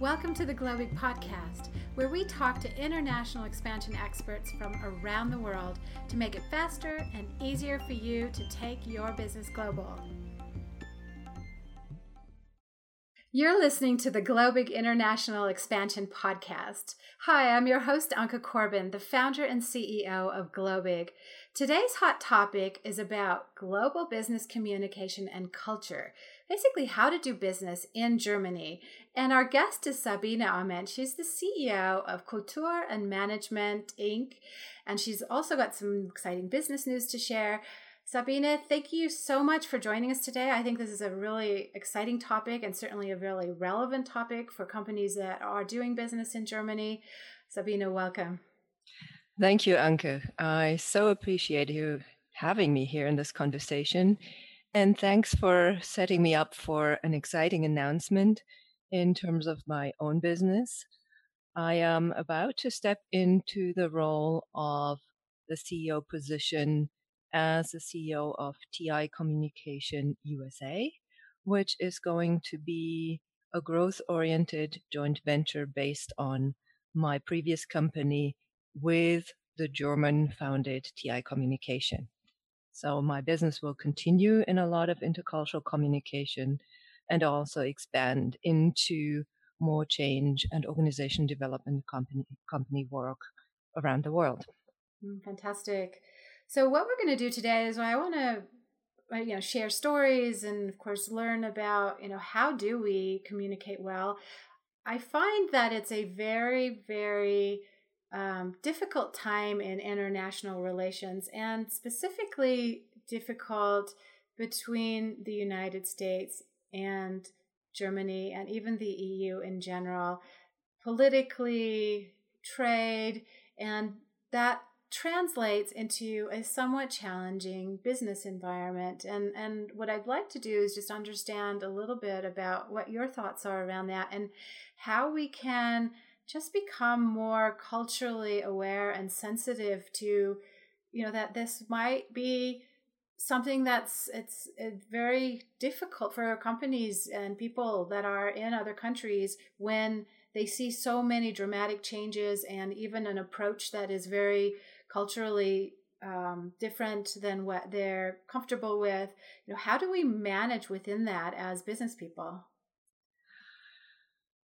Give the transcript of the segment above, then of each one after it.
Welcome to the Globig Podcast, where we talk to international expansion experts from around the world to make it faster and easier for you to take your business global. You're listening to the Globig International Expansion Podcast. Hi, I'm your host, Anke Corbin, the founder and CEO of Globig. Today's hot topic is about global business communication and culture basically how to do business in Germany. And our guest is Sabine Ament. She's the CEO of Kultur and Management Inc. And she's also got some exciting business news to share. Sabine, thank you so much for joining us today. I think this is a really exciting topic and certainly a really relevant topic for companies that are doing business in Germany. Sabine, welcome. Thank you, Anke. I so appreciate you having me here in this conversation. And thanks for setting me up for an exciting announcement in terms of my own business. I am about to step into the role of the CEO position as the CEO of TI Communication USA, which is going to be a growth oriented joint venture based on my previous company with the German founded TI Communication. So my business will continue in a lot of intercultural communication and also expand into more change and organization development company company work around the world. Mm, fantastic. So what we're going to do today is I want to uh, you know share stories and of course learn about you know how do we communicate well. I find that it's a very very um, difficult time in international relations and specifically difficult between the United States and Germany and even the EU in general, politically, trade, and that translates into a somewhat challenging business environment. And and what I'd like to do is just understand a little bit about what your thoughts are around that and how we can just become more culturally aware and sensitive to you know that this might be something that's it's, very difficult for companies and people that are in other countries when they see so many dramatic changes and even an approach that is very culturally um, different than what they're comfortable with. You know how do we manage within that as business people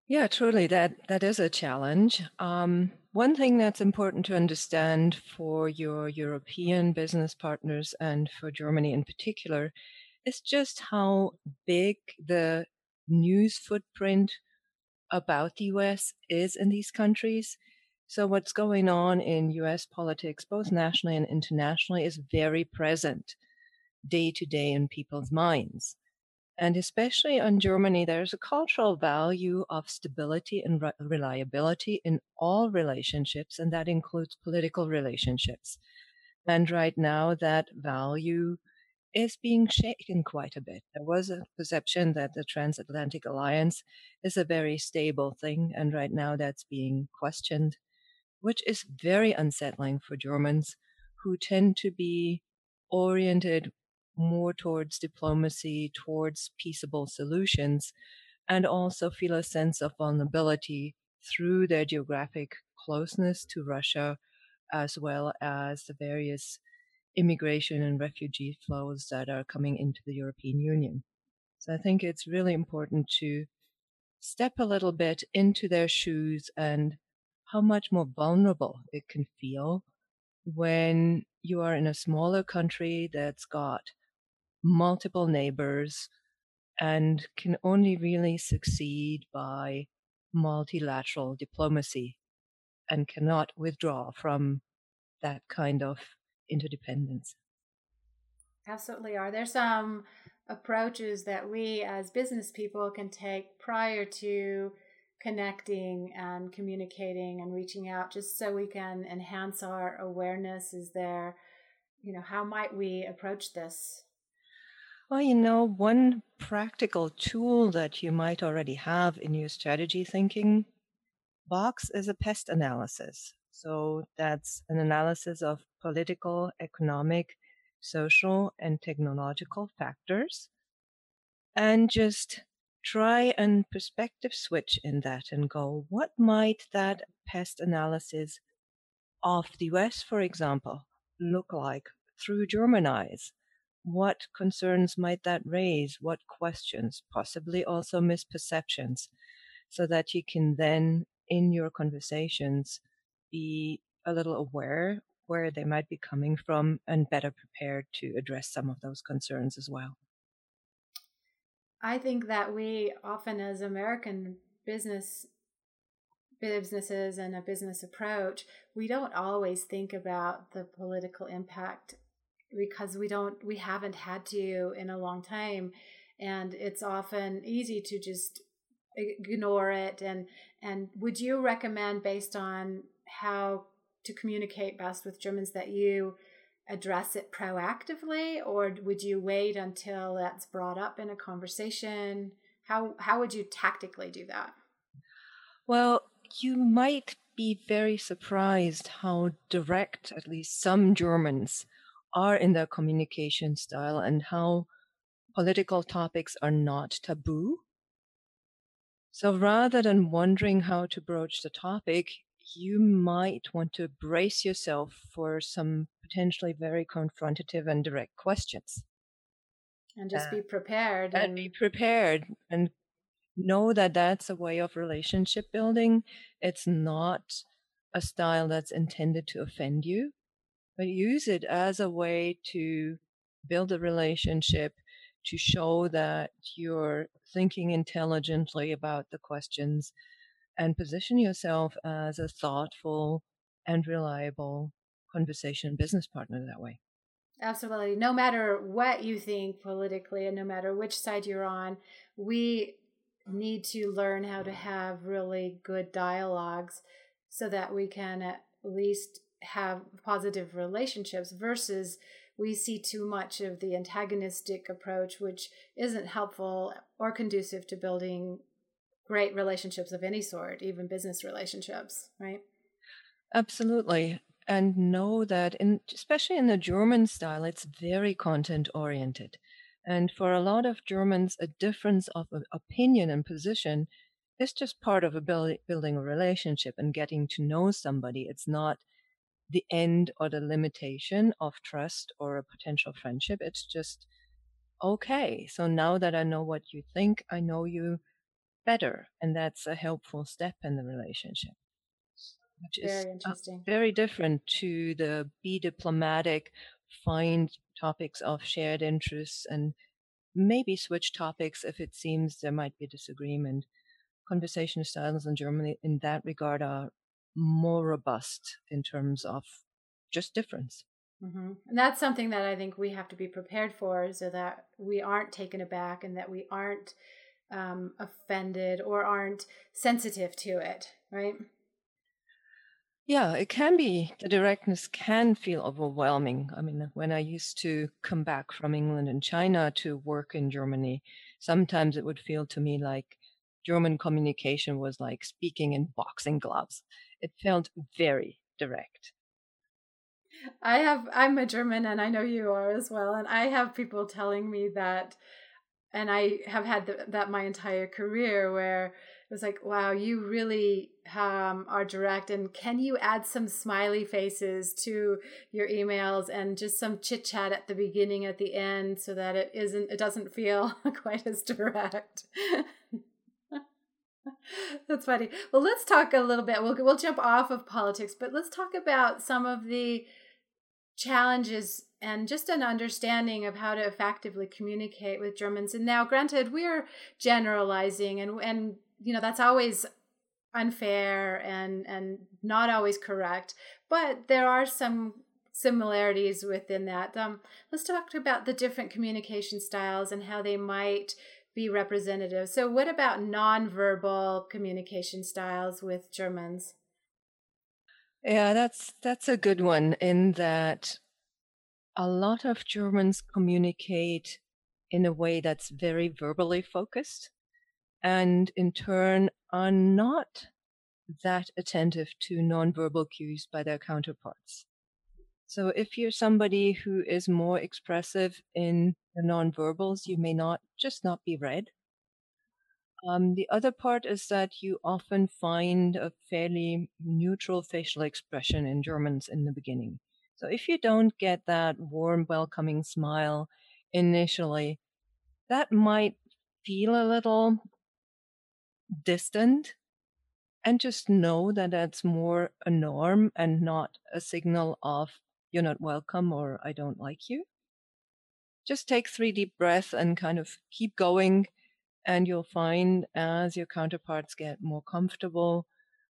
yeah, truly, that that is a challenge. Um, one thing that's important to understand for your European business partners and for Germany in particular is just how big the news footprint about the US is in these countries. So, what's going on in US politics, both nationally and internationally, is very present day to day in people's minds. And especially on Germany, there's a cultural value of stability and re- reliability in all relationships, and that includes political relationships. And right now, that value is being shaken quite a bit. There was a perception that the transatlantic alliance is a very stable thing, and right now that's being questioned, which is very unsettling for Germans who tend to be oriented more towards diplomacy, towards peaceable solutions, and also feel a sense of vulnerability through their geographic closeness to Russia, as well as the various immigration and refugee flows that are coming into the European Union. So I think it's really important to step a little bit into their shoes and how much more vulnerable it can feel when you are in a smaller country that's got multiple neighbors and can only really succeed by multilateral diplomacy and cannot withdraw from that kind of interdependence. Absolutely. Are there some um, approaches that we as business people can take prior to connecting and communicating and reaching out just so we can enhance our awareness? Is there, you know, how might we approach this? Well, you know, one practical tool that you might already have in your strategy thinking box is a pest analysis. So that's an analysis of political, economic, social, and technological factors. And just try and perspective switch in that and go, what might that pest analysis of the US, for example, look like through German eyes? What concerns might that raise? What questions? Possibly also misperceptions, so that you can then, in your conversations, be a little aware where they might be coming from and better prepared to address some of those concerns as well. I think that we often, as American business businesses and a business approach, we don't always think about the political impact because we don't we haven't had to in a long time. And it's often easy to just ignore it. And and would you recommend based on how to communicate best with Germans that you address it proactively? Or would you wait until that's brought up in a conversation? How how would you tactically do that? Well you might be very surprised how direct at least some germans are in their communication style and how political topics are not taboo so rather than wondering how to broach the topic you might want to brace yourself for some potentially very confrontative and direct questions. And just uh, be prepared. And, and be prepared and know that that's a way of relationship building. It's not a style that's intended to offend you, but use it as a way to build a relationship, to show that you're thinking intelligently about the questions and position yourself as a thoughtful and reliable conversation business partner that way. Absolutely. No matter what you think politically and no matter which side you're on, we need to learn how to have really good dialogues so that we can at least have positive relationships versus we see too much of the antagonistic approach, which isn't helpful or conducive to building great relationships of any sort, even business relationships, right? Absolutely. And know that, in, especially in the German style, it's very content oriented. And for a lot of Germans, a difference of opinion and position is just part of a build, building a relationship and getting to know somebody. It's not the end or the limitation of trust or a potential friendship. It's just, okay, so now that I know what you think, I know you better. And that's a helpful step in the relationship. Which very is interesting. very different to the be diplomatic, find topics of shared interests and maybe switch topics if it seems there might be disagreement. Conversation styles in Germany in that regard are more robust in terms of just difference. Mm-hmm. And that's something that I think we have to be prepared for so that we aren't taken aback and that we aren't um, offended or aren't sensitive to it, right? Yeah, it can be. The directness can feel overwhelming. I mean, when I used to come back from England and China to work in Germany, sometimes it would feel to me like German communication was like speaking in boxing gloves. It felt very direct. I have, I'm a German and I know you are as well. And I have people telling me that and I have had the, that my entire career where it was like, wow, you really um, are direct. And can you add some smiley faces to your emails and just some chit chat at the beginning, at the end, so that it isn't, it doesn't feel quite as direct. That's funny. Well, let's talk a little bit. We'll we'll jump off of politics, but let's talk about some of the challenges and just an understanding of how to effectively communicate with Germans. And now, granted, we're generalizing, and and you know that's always unfair and and not always correct, but there are some similarities within that. Um, let's talk about the different communication styles and how they might be representative. So, what about nonverbal communication styles with Germans? Yeah, that's that's a good one in that a lot of Germans communicate in a way that's very verbally focused and in turn are not that attentive to nonverbal cues by their counterparts. So if you're somebody who is more expressive in the nonverbals, you may not just not be read. Um, the other part is that you often find a fairly neutral facial expression in Germans in the beginning. So if you don't get that warm, welcoming smile initially, that might feel a little distant. And just know that that's more a norm and not a signal of you're not welcome or I don't like you. Just take three deep breaths and kind of keep going and you'll find as your counterparts get more comfortable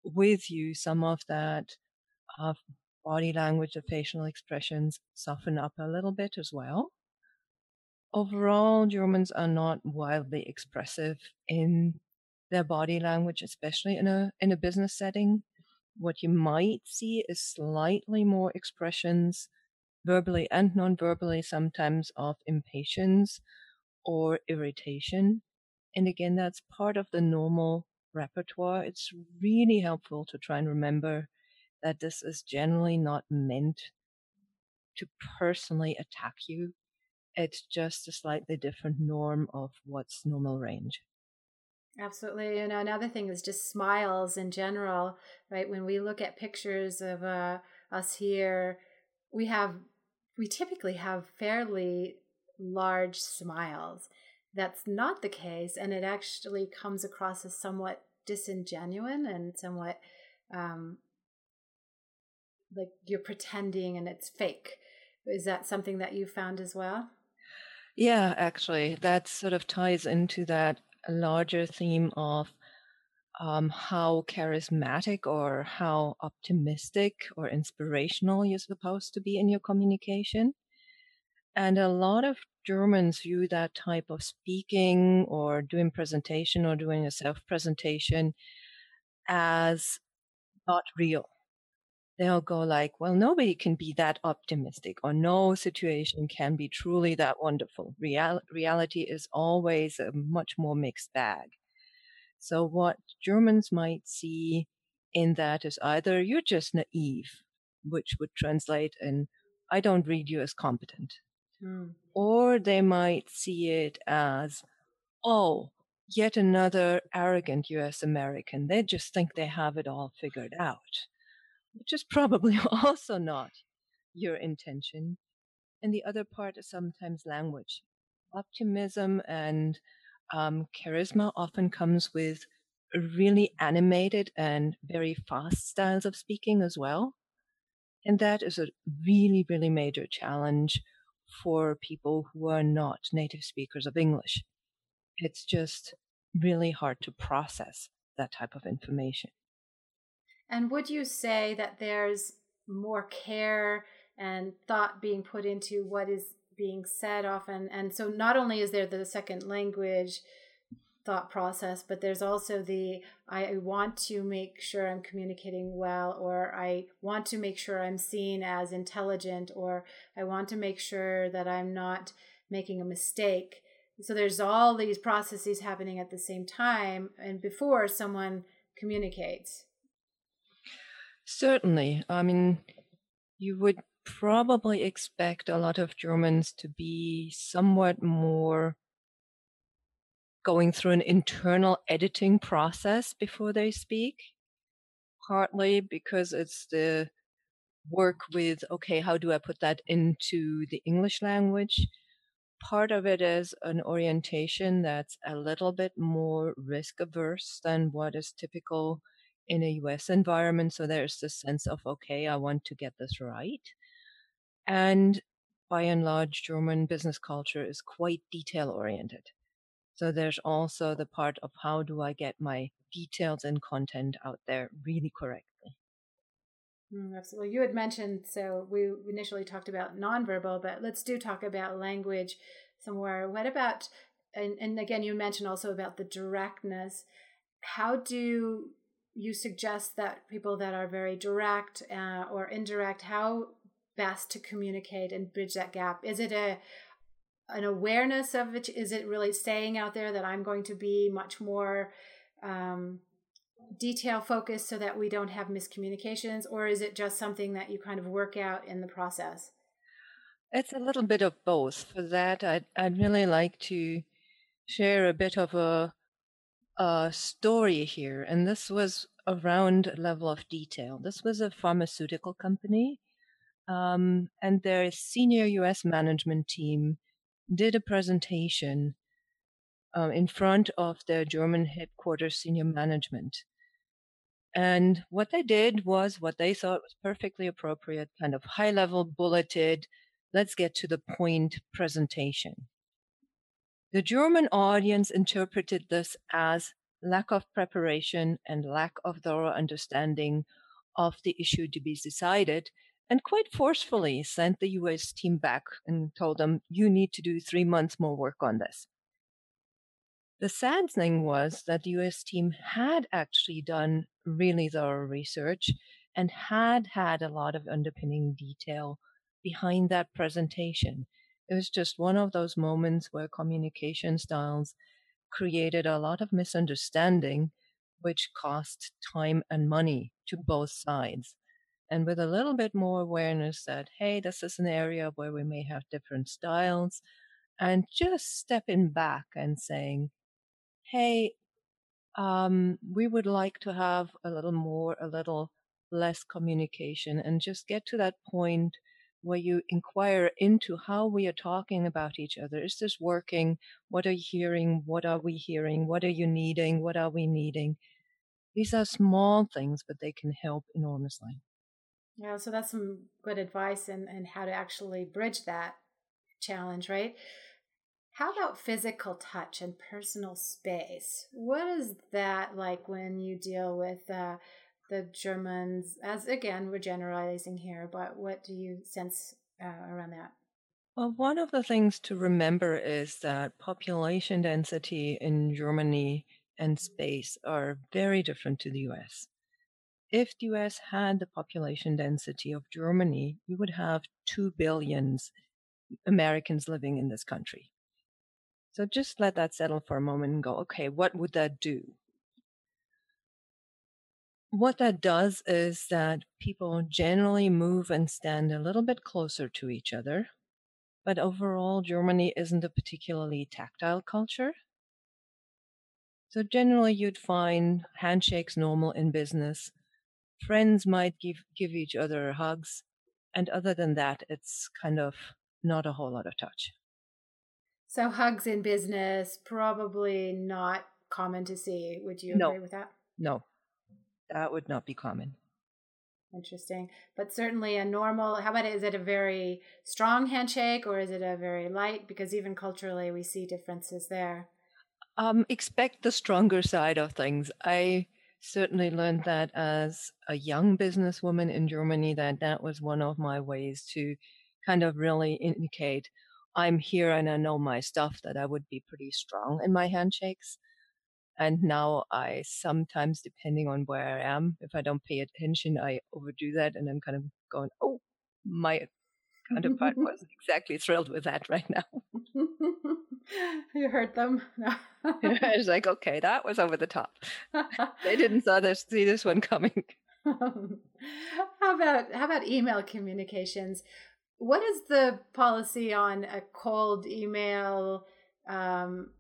with you, some of that uh, body language, the facial expressions soften up a little bit as well. Overall, Germans are not wildly expressive in their body language, especially in a in a business setting. What you might see is slightly more expressions, verbally and non-verbally, sometimes of impatience or irritation. And again, that's part of the normal repertoire. It's really helpful to try and remember that this is generally not meant to personally attack you. It's just a slightly different norm of what's normal range. Absolutely. And another thing is just smiles in general, right? When we look at pictures of uh, us here, we have, we typically have fairly large smiles that's not the case, and it actually comes across as somewhat disingenuous and somewhat um, like you're pretending and it's fake. Is that something that you found as well? Yeah, actually, that sort of ties into that larger theme of um, how charismatic or how optimistic or inspirational you're supposed to be in your communication. And a lot of Germans view that type of speaking or doing presentation or doing a self presentation as not real. They'll go like, well, nobody can be that optimistic or no situation can be truly that wonderful. Real- reality is always a much more mixed bag. So what Germans might see in that is either you're just naive, which would translate in, I don't read you as competent. Hmm. Or they might see it as, oh, yet another arrogant US American. They just think they have it all figured out, which is probably also not your intention. And the other part is sometimes language. Optimism and um, charisma often comes with really animated and very fast styles of speaking as well. And that is a really, really major challenge for people who are not native speakers of English. It's just really hard to process that type of information. And would you say that there's more care and thought being put into what is being said often? And so not only is there the second language thought process, but there's also the I want to make sure I'm communicating well, or I want to make sure I'm seen as intelligent, or I want to make sure that I'm not making a mistake. So there's all these processes happening at the same time and before someone communicates. Certainly. I mean, you would probably expect a lot of Germans to be somewhat more going through an internal editing process before they speak, partly because it's the work with, okay, how do I put that into the English language? Part of it is an orientation that's a little bit more risk averse than what is typical in a US environment. So there's this sense of, okay, I want to get this right. And by and large, German business culture is quite detail oriented. So there's also the part of how do I get my details and content out there really correctly. Mm, absolutely. You had mentioned, so we initially talked about nonverbal, but let's do talk about language somewhere. What about, and, and again, you mentioned also about the directness. How do you suggest that people that are very direct uh, or indirect, how best to communicate and bridge that gap? Is it a an awareness of it? Is it really staying out there that I'm going to be much more um, detail focused so that we don't have miscommunications, or is it just something that you kind of work out in the process? It's a little bit of both. For that, I'd, I'd really like to share a bit of a a story here, and this was around level of detail. This was a pharmaceutical company, um, and their senior US management team did a presentation uh, in front of their German headquarters senior management. And what they did was what they thought was perfectly appropriate, kind of high level, bulleted, let's get to the point presentation. The German audience interpreted this as lack of preparation and lack of thorough understanding of the issue to be decided, and quite forcefully sent the US team back and told them, you need to do three months more work on this. The sad thing was that the US team had actually done really thorough research and had had a lot of underpinning detail behind that presentation. It was just one of those moments where communication styles created a lot of misunderstanding, which cost time and money to both sides. And with a little bit more awareness that, hey, this is an area where we may have different styles, and just stepping back and saying, hey, um, we would like to have a little more, a little less communication, and just get to that point where you inquire into how we are talking about each other. Is this working? What are you hearing? What are we hearing? What are you needing? What are we needing? These are small things, but they can help enormously. Yeah, so that's some good advice and and how to actually bridge that challenge, right? How about physical touch and personal space? What is that like when you deal with uh, the Germans? As again, we're generalizing here, but what do you sense uh, around that? Well, one of the things to remember is that population density in Germany and space are very different to the US. If the US had the population density of Germany, you would have 2 billions Americans living in this country. So just let that settle for a moment and go, okay, what would that do? What that does is that people generally move and stand a little bit closer to each other. But overall, Germany isn't a particularly tactile culture. So generally, you'd find handshakes normal in business. Friends might give, give each other hugs. And other than that, it's kind of not a whole lot of touch. So hugs in business probably not common to see. Would you no. agree with that? No, that would not be common. Interesting, but certainly a normal. How about is it a very strong handshake or is it a very light? Because even culturally, we see differences there. Um, expect the stronger side of things. I certainly learned that as a young businesswoman in Germany that that was one of my ways to kind of really indicate I'm here and I know my stuff that I would be pretty strong in my handshakes. And now I sometimes, depending on where I am, if I don't pay attention, I overdo that and I'm kind of going, oh, my counterpart was exactly thrilled with that right now. you heard them. I was like, okay, that was over the top. they didn't saw this, see this one coming. how about how about email communications? what is the policy on a cold email? Um,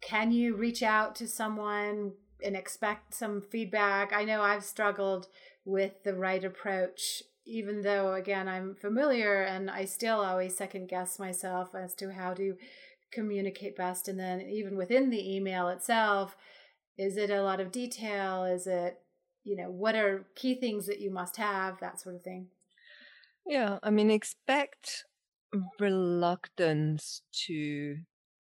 can you reach out to someone and expect some feedback? I know I've struggled with the right approach, even though, again, I'm familiar and I still always second guess myself as to how to communicate best. And then, even within the email itself, is it a lot of detail? Is it, you know, what are key things that you must have? That sort of thing. Yeah, I mean, expect reluctance to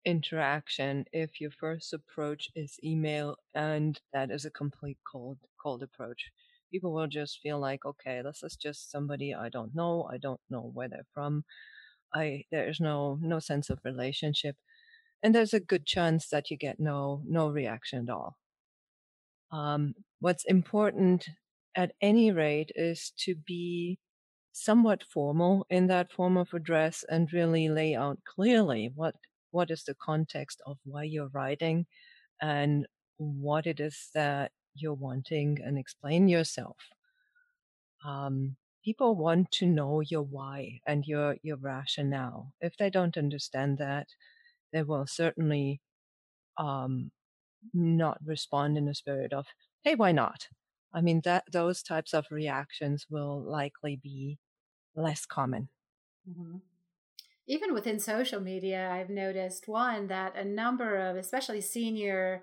interaction if your first approach is email and that is a complete cold cold approach. People will just feel like, okay, this is just somebody I don't know. I don't know where they're from. I there's no no sense of relationship, and there's a good chance that you get no no reaction at all. Um, what's important at any rate is to be somewhat formal in that form of address and really lay out clearly what what is the context of why you're writing and what it is that you're wanting and explain yourself. Um, people want to know your why and your your rationale. If they don't understand that, they will certainly um, not respond in a spirit of, hey, why not? I mean, that those types of reactions will likely be less common. Mm-hmm. Even within social media, I've noticed one that a number of, especially senior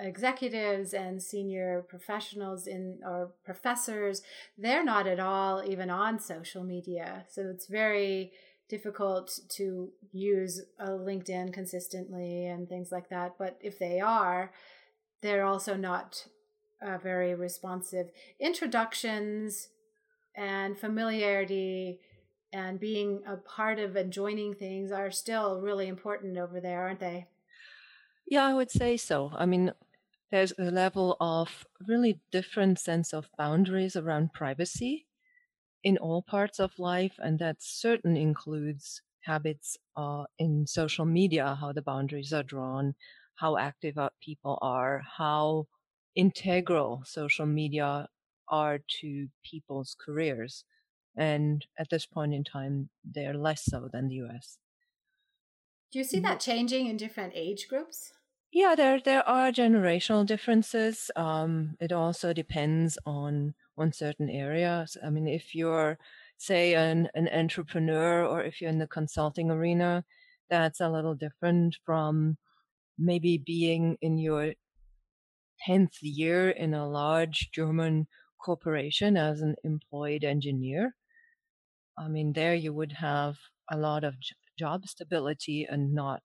executives and senior professionals in or professors, they're not at all even on social media. So it's very difficult to use a LinkedIn consistently and things like that. But if they are, they're also not uh, very responsive. Introductions and familiarity and being a part of and joining things are still really important over there, aren't they? Yeah, I would say so. I mean, there's a level of really different sense of boundaries around privacy in all parts of life, and that certainly includes habits uh, in social media, how the boundaries are drawn, how active people are, how integral social media are to people's careers. And at this point in time, they're less so than the US. Do you see that changing in different age groups? Yeah, there there are generational differences. Um, it also depends on on certain areas. I mean, if you're say an an entrepreneur or if you're in the consulting arena, that's a little different from maybe being in your 10th year in a large German corporation as an employed engineer. I mean, there you would have a lot of job stability and not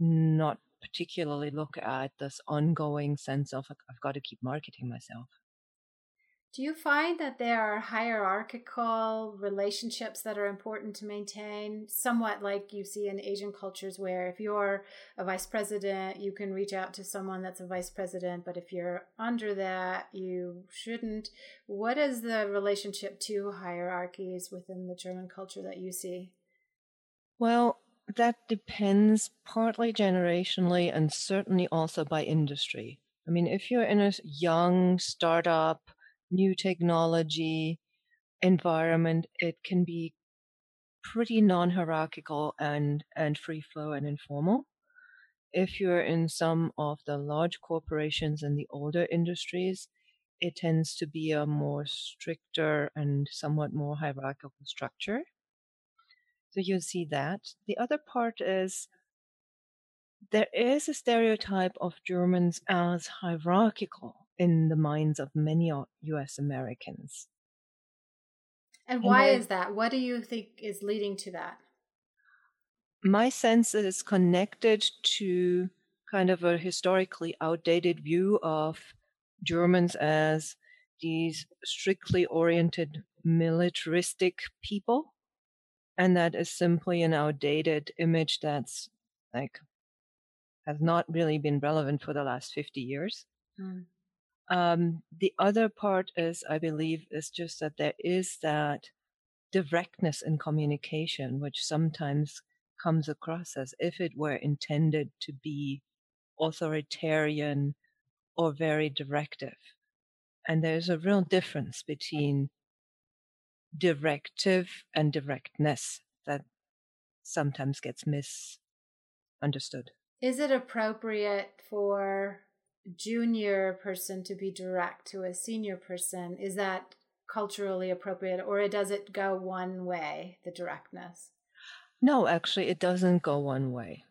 not particularly look at this ongoing sense of I've got to keep marketing myself. Do you find that there are hierarchical relationships that are important to maintain? Somewhat like you see in Asian cultures, where if you're a vice president, you can reach out to someone that's a vice president, but if you're under that, you shouldn't. What is the relationship to hierarchies within the German culture that you see? Well, that depends partly generationally and certainly also by industry. I mean, if you're in a young startup, new technology environment, it can be pretty non-hierarchical and, and free flow and informal. If you're in some of the large corporations and the older industries, it tends to be a more stricter and somewhat more hierarchical structure. So you'll see that. The other part is there is a stereotype of Germans as hierarchical in the minds of many US Americans. And why and is that? What do you think is leading to that? My sense is connected to kind of a historically outdated view of Germans as these strictly oriented militaristic people and that is simply an outdated image that's like has not really been relevant for the last 50 years. Mm. Um, the other part is, I believe, is just that there is that directness in communication, which sometimes comes across as if it were intended to be authoritarian or very directive. And there's a real difference between directive and directness that sometimes gets misunderstood. Is it appropriate for junior person to be direct to a senior person? Is that culturally appropriate or does it go one way, the directness? No, actually, it doesn't go one way.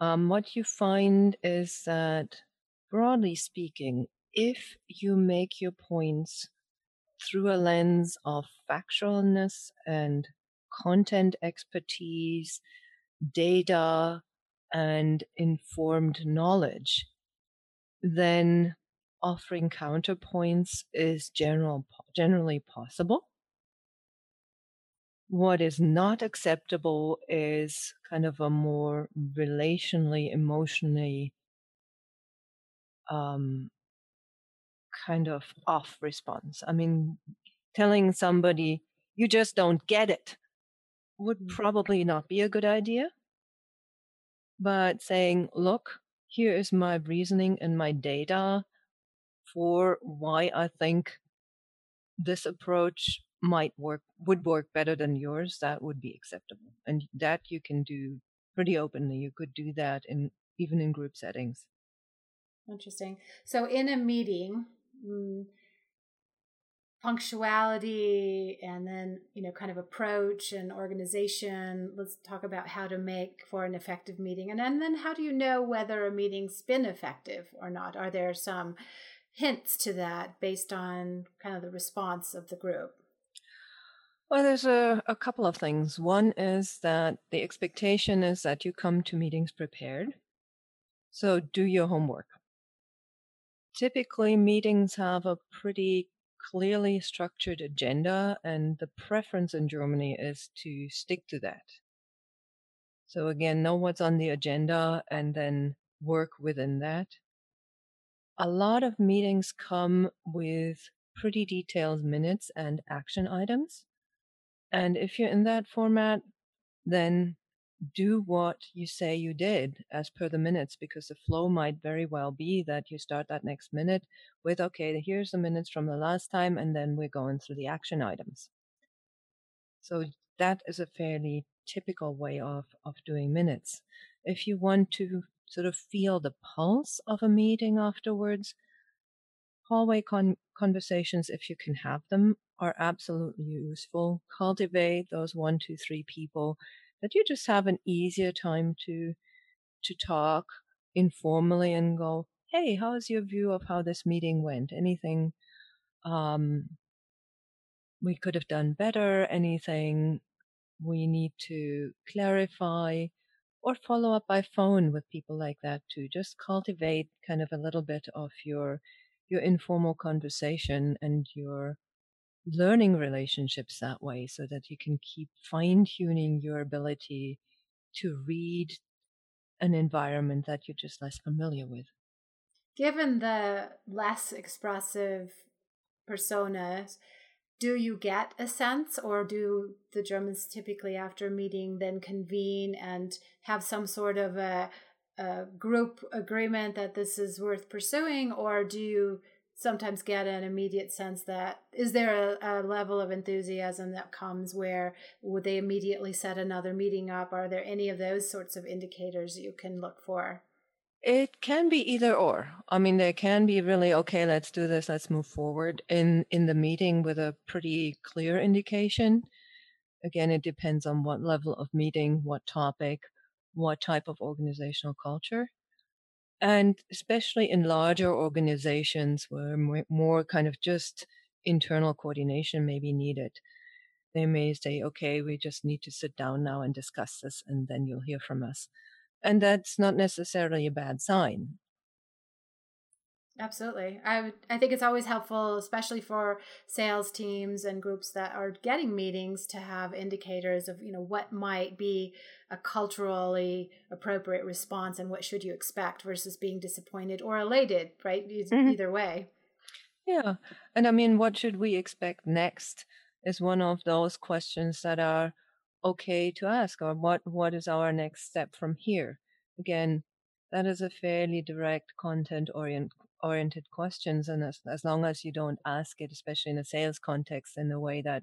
Um, what you find is that, broadly speaking, if you make your points through a lens of factualness and content expertise, data, and informed knowledge, then offering counterpoints is general, generally possible. What is not acceptable is kind of a more relationally, emotionally um, kind of off response. I mean, telling somebody you just don't get it would mm. probably not be a good idea. But saying, look, here is my reasoning and my data for why I think this approach might work, would work better than yours, that would be acceptable. And that you can do pretty openly. You could do that in even in group settings. Interesting. So, in a meeting, mm, punctuality and then you know kind of approach and organization. Let's talk about how to make for an effective meeting. And then, and then how do you know whether a meeting's been effective or not? Are there some hints to that based on kind of the response of the group? Well there's a, a couple of things. One is that the expectation is that you come to meetings prepared. So do your homework. Typically meetings have a pretty clearly structured agenda, and the preference in Germany is to stick to that. So, again, know what's on the agenda and then work within that. A lot of meetings come with pretty detailed minutes and action items. And if you're in that format, then do what you say you did as per the minutes because the flow might very well be that you start that next minute with okay here's the minutes from the last time and then we're going through the action items. So that is a fairly typical way of of doing minutes. If you want to sort of feel the pulse of a meeting afterwards hallway con- conversations if you can have them are absolutely useful. Cultivate those one two three people that you just have an easier time to to talk informally and go, hey, how's your view of how this meeting went? Anything um, we could have done better? Anything we need to clarify? Or follow up by phone with people like that too. Just cultivate kind of a little bit of your your informal conversation and your learning relationships that way so that you can keep fine tuning your ability to read an environment that you're just less familiar with. Given the less expressive personas, do you get a sense, or do the Germans typically, after meeting, then convene and have some sort of a, a group agreement that this is worth pursuing, or do you sometimes get an immediate sense that is there a, a, level of enthusiasm that comes where would they immediately set another meeting up? Are there any of those sorts of indicators you can look for? It can be either or. I mean there can be really okay let's do this let's move forward in in the meeting with a pretty clear indication. Again it depends on what level of meeting what topic what type of organizational culture and especially in larger organizations where more kind of just internal coordination may be needed, they may say, okay, we just need to sit down now and discuss this, and then you'll hear from us. And that's not necessarily a bad sign. Absolutely. I I think it's always helpful, especially for sales teams and groups that are getting meetings, to have indicators of you know what might be a culturally appropriate response and what should you expect versus being disappointed or elated. Right, mm-hmm. either way. Yeah, and I mean, what should we expect next is one of those questions that are okay to ask, or what what is our next step from here? Again, that is a fairly direct content orient oriented questions and as, as long as you don't ask it especially in a sales context in a way that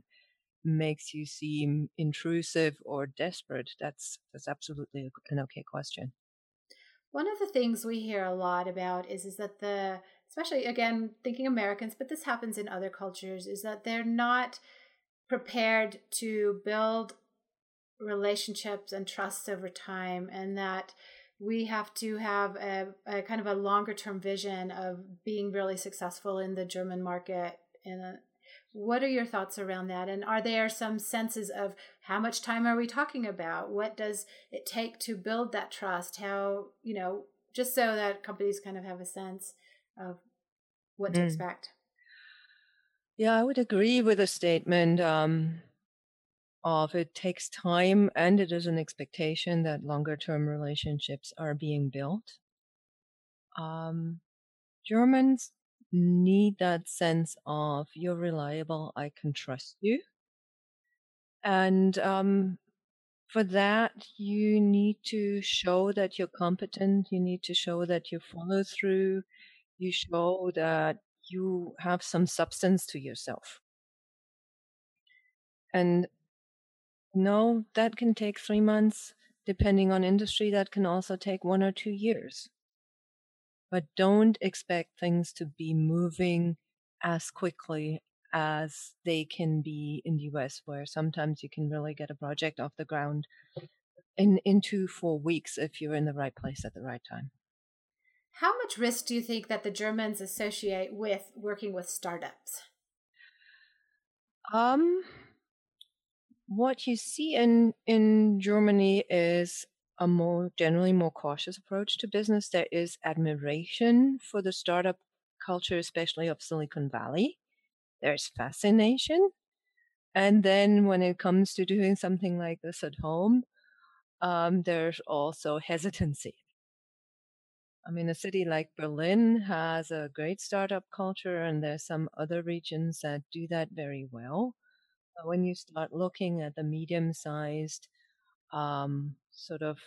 makes you seem intrusive or desperate that's that's absolutely an okay question. One of the things we hear a lot about is is that the especially again thinking americans but this happens in other cultures is that they're not prepared to build relationships and trust over time and that we have to have a, a kind of a longer term vision of being really successful in the German market. And what are your thoughts around that? And are there some senses of how much time are we talking about? What does it take to build that trust? How, you know, just so that companies kind of have a sense of what to mm. expect. Yeah, I would agree with the statement. Um, of it takes time and it is an expectation that longer term relationships are being built. Um, Germans need that sense of you're reliable, I can trust you. And um, for that, you need to show that you're competent, you need to show that you follow through, you show that you have some substance to yourself. And no, that can take three months. Depending on industry, that can also take one or two years. but don't expect things to be moving as quickly as they can be in the US, where sometimes you can really get a project off the ground in, in two, four weeks if you're in the right place at the right time. How much risk do you think that the Germans associate with working with startups? Um, what you see in in Germany is a more generally more cautious approach to business. There is admiration for the startup culture, especially of Silicon Valley. There's fascination. And then when it comes to doing something like this at home, um, there's also hesitancy. I mean, a city like Berlin has a great startup culture, and there's some other regions that do that very well. When you start looking at the medium sized, um, sort of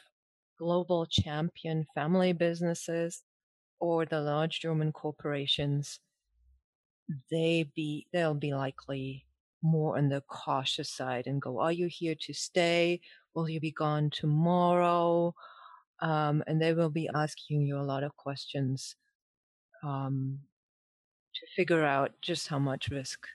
global champion family businesses or the large German corporations, they be they'll be likely more on the cautious side and go, "Are you here to stay? Will you be gone tomorrow?" Um, and they will be asking you a lot of questions um, to figure out just how much risk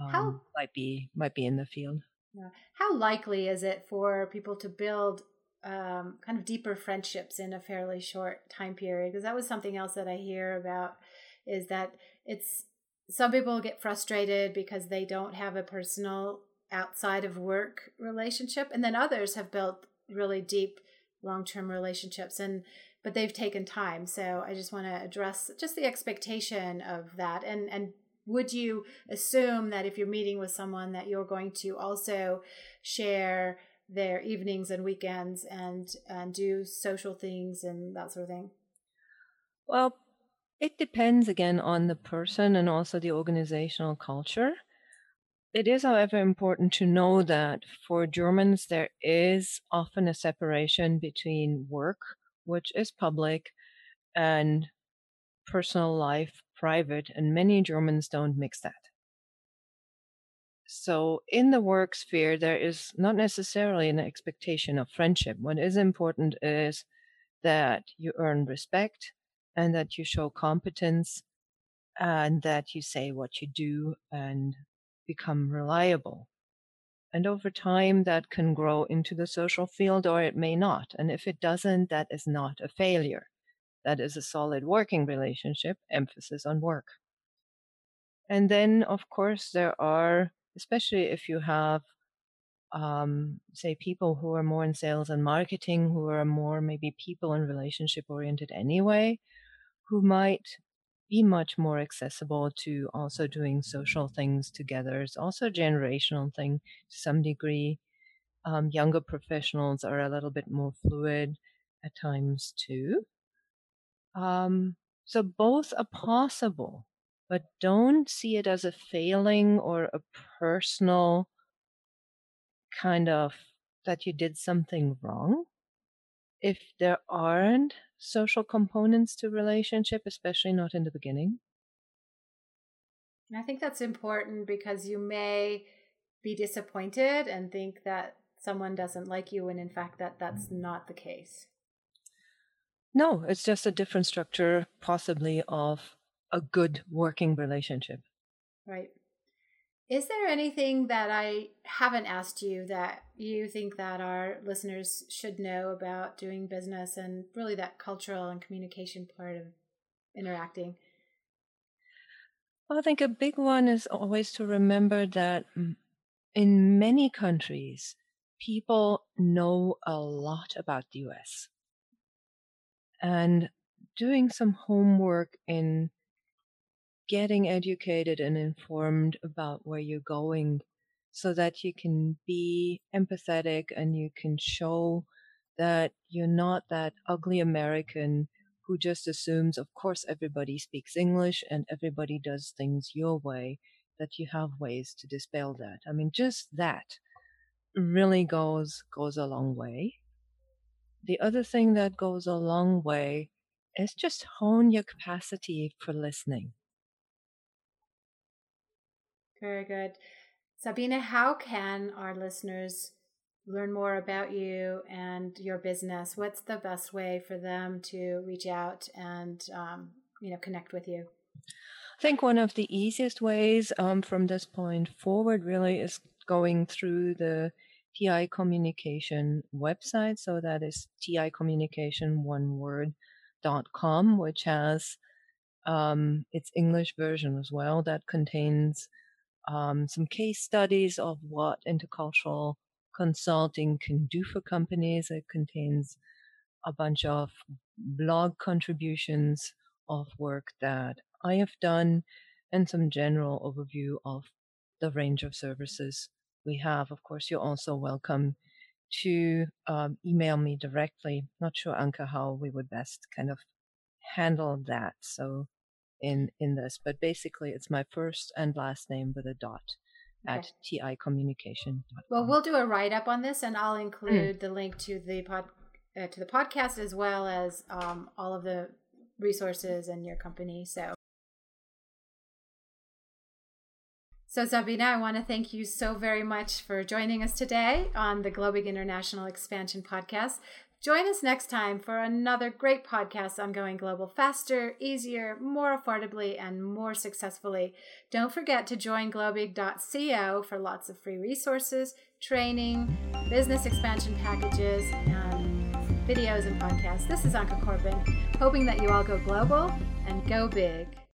um, how might be might be in the field. Yeah. How likely is it for people to build um, kind of deeper friendships in a fairly short time period? Because that was something else that I hear about is that it's some people get frustrated because they don't have a personal outside of work relationship, and then others have built really deep long term relationships and but they've taken time so i just want to address just the expectation of that and and would you assume that if you're meeting with someone that you're going to also share their evenings and weekends and and do social things and that sort of thing? Well it depends again on the person and also the organizational culture. It is, however, important to know that for Germans, there is often a separation between work, which is public, and personal life, private, and many Germans don't mix that. So, in the work sphere, there is not necessarily an expectation of friendship. What is important is that you earn respect and that you show competence and that you say what you do and become reliable. And over time, that can grow into the social field or it may not. And if it doesn't, that is not a failure. That is a solid working relationship, emphasis on work. And then, of course, there are, especially if you have, um, say, people who are more in sales and marketing, who are more maybe people and relationship oriented anyway, who might be much more accessible to also doing social things together. It's also a generational thing to some degree. Um, younger professionals are a little bit more fluid at times too. Um, so both are possible, but don't see it as a failing or a personal kind of that you did something wrong. If there aren't social components to relationship, especially not in the beginning. I think that's important because you may be disappointed and think that someone doesn't like you when in fact that that's not the case. No, it's just a different structure possibly of a good working relationship. Right. Is there anything that I haven't asked you that you think that our listeners should know about doing business and really that cultural and communication part of interacting? Well, I think a big one is always to remember that in many countries, people know a lot about the US. And doing some homework in getting educated and informed about where you're going so that you can be empathetic and you can show that you're not that ugly American who just assumes, of course, everybody speaks English and everybody does things your way, that you have ways to dispel that. I mean, just that really goes, goes a long way. The other thing that goes a long way is just hone your capacity for listening. Very good. Sabina, how can our listeners learn more about you and your business, what's the best way for them to reach out and um, you know connect with you? I think one of the easiest ways um, from this point forward really is going through the TI Communication website. So that is TI Communication one word dot com, which has um, its English version as well that contains um, some case studies of what intercultural consulting can do for companies. It contains a bunch of blog contributions of work that I have done and some general overview of the range of services we have. Of course, you're also welcome to um, email me directly. Not sure, Anke, how we would best kind of handle that. So in in this, but basically, it's my first and last name with a dot okay. at ti communication. Well, we'll do a write up on this, and I'll mm. include mm. the link to the pod uh, to the podcast as well as um, all of the resources and your company. So. So, Sabina, I want to thank you so very much for joining us today on the Globig International Expansion Podcast. Join us next time for another great podcast on going global faster, easier, more affordably, and more successfully. Don't forget to join globig.co for lots of free resources, training, business expansion packages, and videos and podcasts. This is Anke Corbin, hoping that you all go global and go big.